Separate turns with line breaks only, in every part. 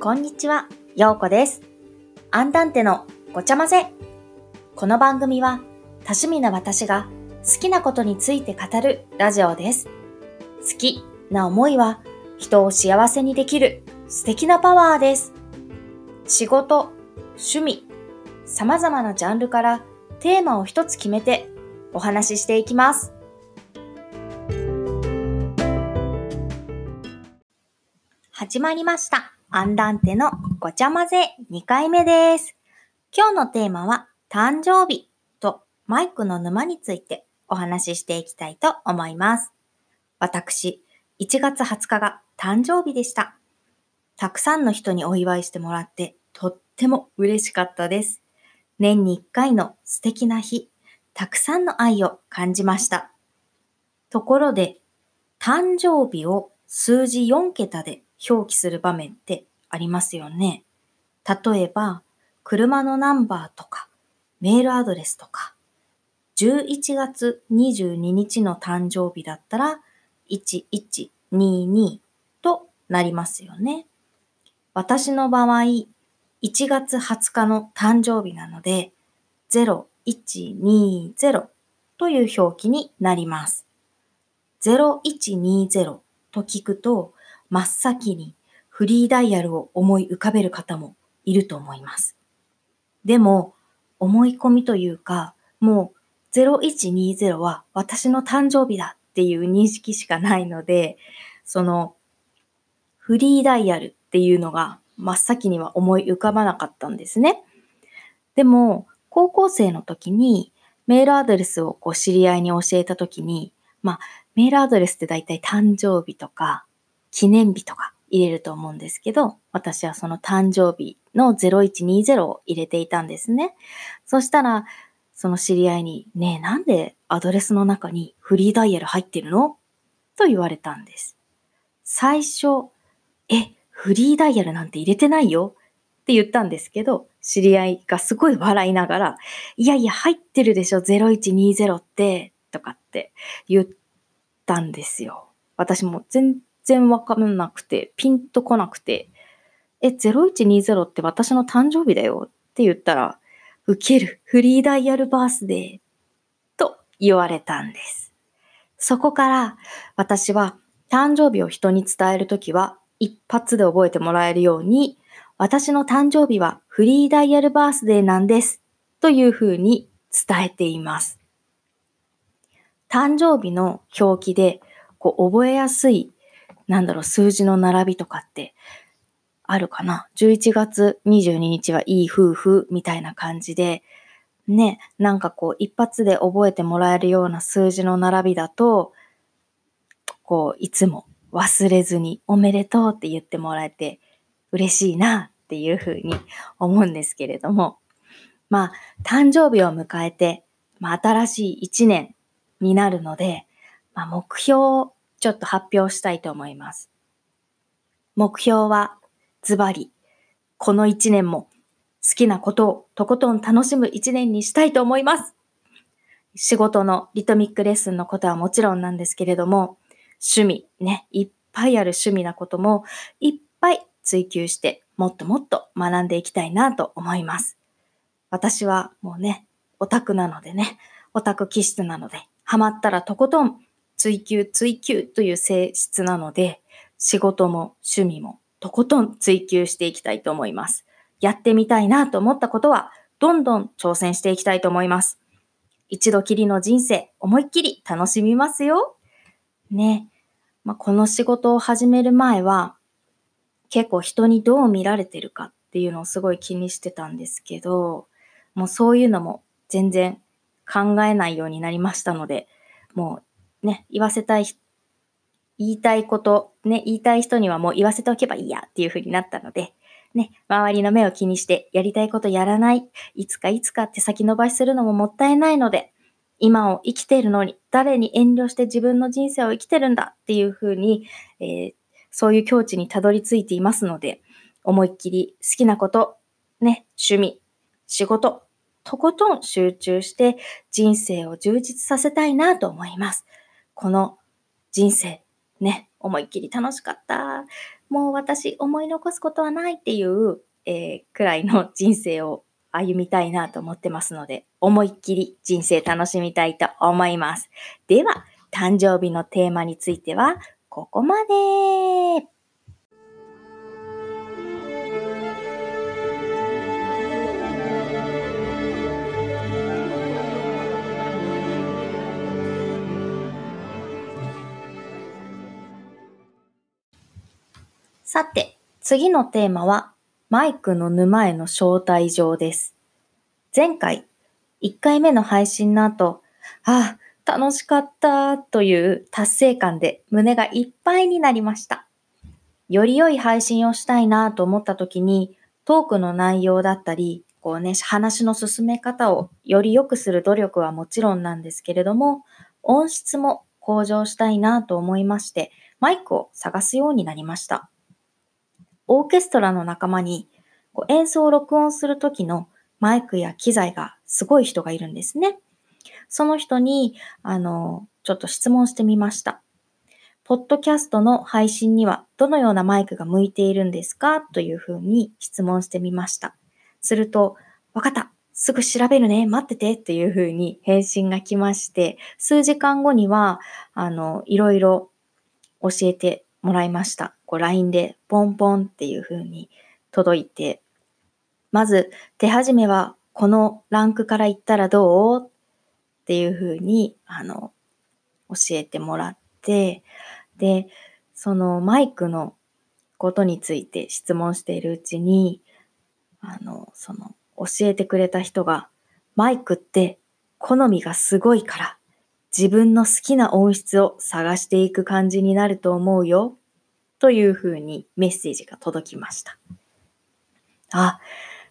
こんにちは、ようこです。アンダンテのごちゃ混ぜ。この番組は多趣味な私が好きなことについて語るラジオです。好きな思いは人を幸せにできる素敵なパワーです。仕事、趣味、様々なジャンルからテーマを一つ決めてお話ししていきます。始まりました。アンダンテのごちゃ混ぜ2回目です。今日のテーマは誕生日とマイクの沼についてお話ししていきたいと思います。私、1月20日が誕生日でした。たくさんの人にお祝いしてもらってとっても嬉しかったです。年に1回の素敵な日、たくさんの愛を感じました。ところで、誕生日を数字4桁で表記する場面ってありますよね。例えば、車のナンバーとか、メールアドレスとか、11月22日の誕生日だったら、1122となりますよね。私の場合、1月20日の誕生日なので、0120という表記になります。0120と聞くと、真っ先にフリーダイヤルを思い浮かべる方もいると思います。でも、思い込みというか、もう0120は私の誕生日だっていう認識しかないので、そのフリーダイヤルっていうのが真っ先には思い浮かばなかったんですね。でも、高校生の時にメールアドレスをこう知り合いに教えた時に、まあ、メールアドレスって大体誕生日とか記念日とか入れると思うんですけど、私はその誕生日の0120を入れていたんですね。そしたら、その知り合いに、ねえ、なんでアドレスの中にフリーダイヤル入ってるの？と言われたんです。最初、え、フリーダイヤルなんて入れてないよ？って言ったんですけど、知り合いがすごい笑いながら、いやいや、入ってるでしょ、0120って、とかって言ったんですよ。私も全然わかんなくて、ピンとこなくて、え、0120って私の誕生日だよって言ったら、受ける、フリーダイヤルバースデーと言われたんです。そこから私は誕生日を人に伝えるときは一発で覚えてもらえるように、私の誕生日はフリーダイヤルバースデーなんですというふうに伝えています。誕生日の表記でこう覚えやすいなんだろう、数字の並びとかってあるかな ?11 月22日はいい夫婦みたいな感じで、ね、なんかこう一発で覚えてもらえるような数字の並びだと、こういつも忘れずにおめでとうって言ってもらえて嬉しいなっていうふうに思うんですけれども、まあ誕生日を迎えて、まあ新しい一年になるので、まあ目標ちょっと発表したいと思います。目標はズバリ、この一年も好きなことをとことん楽しむ一年にしたいと思います。仕事のリトミックレッスンのことはもちろんなんですけれども、趣味ね、いっぱいある趣味なこともいっぱい追求してもっともっと学んでいきたいなと思います。私はもうね、オタクなのでね、オタク気質なので、ハマったらとことん追求追求という性質なので、仕事も趣味もとことん追求していきたいと思います。やってみたいなと思ったことは、どんどん挑戦していきたいと思います。一度きりの人生、思いっきり楽しみますよ。ね。まあ、この仕事を始める前は、結構人にどう見られてるかっていうのをすごい気にしてたんですけど、もうそういうのも全然考えないようになりましたので、もうね、言わせたい、言いたいこと、ね、言いたい人にはもう言わせておけばいいやっていう風になったので、ね、周りの目を気にしてやりたいことやらない、いつかいつかって先延ばしするのももったいないので、今を生きているのに誰に遠慮して自分の人生を生きてるんだっていう風に、えー、そういう境地にたどり着いていますので、思いっきり好きなこと、ね、趣味、仕事、とことん集中して人生を充実させたいなと思います。この人生、ね、思いっきり楽しかった。もう私思い残すことはないっていう、えー、くらいの人生を歩みたいなと思ってますので、思いっきり人生楽しみたいと思います。では、誕生日のテーマについては、ここまで。さて、次のテーマは、マイクの沼への招待状です。前回、1回目の配信の後、ああ、楽しかったという達成感で胸がいっぱいになりました。より良い配信をしたいなと思った時に、トークの内容だったり、こうね、話の進め方をより良くする努力はもちろんなんですけれども、音質も向上したいなと思いまして、マイクを探すようになりました。オーケストラの仲間にこう演奏を録音するときのマイクや機材がすごい人がいるんですね。その人に、あの、ちょっと質問してみました。ポッドキャストの配信にはどのようなマイクが向いているんですか？というふうに質問してみました。すると、わかった。すぐ調べるね。待ってて。というふうに返信が来まして、数時間後には、あの、いろいろ教えてもらいました。こう LINE でポンポンっていう風に届いて、まず手始めはこのランクから行ったらどう？っていう風に、あの、教えてもらって、で、そのマイクのことについて質問しているうちに、あの、その、教えてくれた人が、マイクって好みがすごいから、自分の好きな音質を探していく感じになると思うよ。というふうにメッセージが届きました。あ、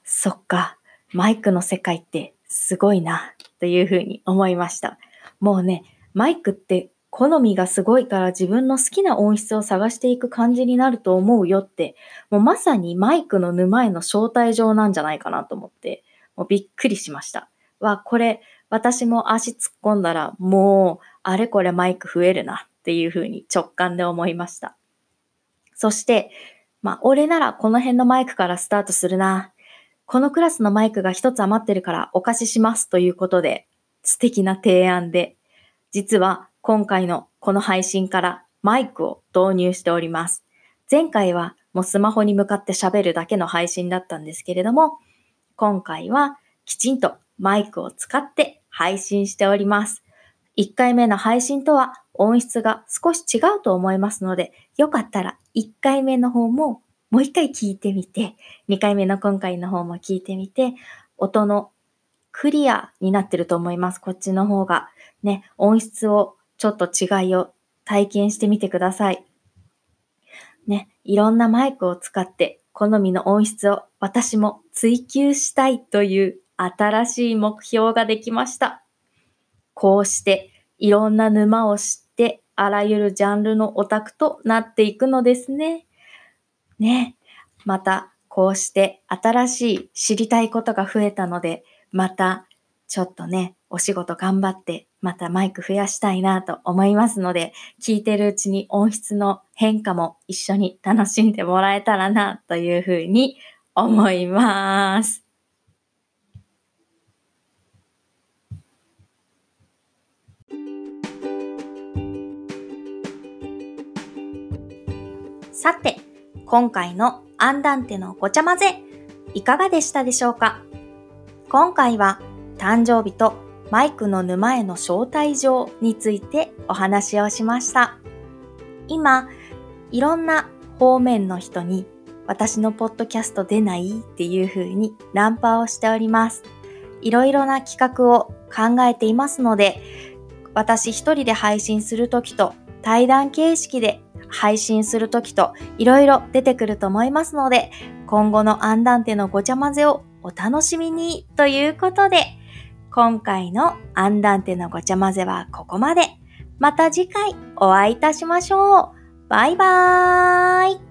そっか。マイクの世界ってすごいな。というふうに思いました。もうね、マイクって好みがすごいから自分の好きな音質を探していく感じになると思うよって、もうまさにマイクの沼への招待状なんじゃないかなと思って、もうびっくりしました。わ、これ私も足突っ込んだらもうあれこれマイク増えるなっていうふうに直感で思いました。そして、まあ、俺ならこの辺のマイクからスタートするな。このクラスのマイクが一つ余ってるからお貸ししますということで、素敵な提案で、実は今回のこの配信からマイクを導入しております。前回はもうスマホに向かって喋るだけの配信だったんですけれども、今回はきちんとマイクを使って配信しております。1回目の配信とは音質が少し違うと思いますので、よかったら1回目の方ももう1回聞いてみて、2回目の今回の方も聞いてみて、音のクリアになってると思います。こっちの方が。ね、音質をちょっと違いを体験してみてください。ね、いろんなマイクを使って好みの音質を私も追求したいという新しい目標ができました。こうしていろんな沼を知って、あらゆるジャンルのオタクとなっていくのですね。ね。また、こうして新しい知りたいことが増えたので、また、ちょっとね、お仕事頑張って、またマイク増やしたいなと思いますので、聞いてるうちに音質の変化も一緒に楽しんでもらえたらなというふうに思います。さて、今回のアンダンテのごちゃ混ぜ、いかがでしたでしょうか？今回は誕生日とマイクの沼への招待状についてお話をしました。今、いろんな方面の人に私のポッドキャスト出ない？っていう風にナンパをしております。いろいろな企画を考えていますので、私一人で配信するときと対談形式で配信するときといろいろ出てくると思いますので、今後のアンダンテのごちゃ混ぜをお楽しみにということで、今回のアンダンテのごちゃ混ぜはここまで。また次回お会いいたしましょう。バイバーイ。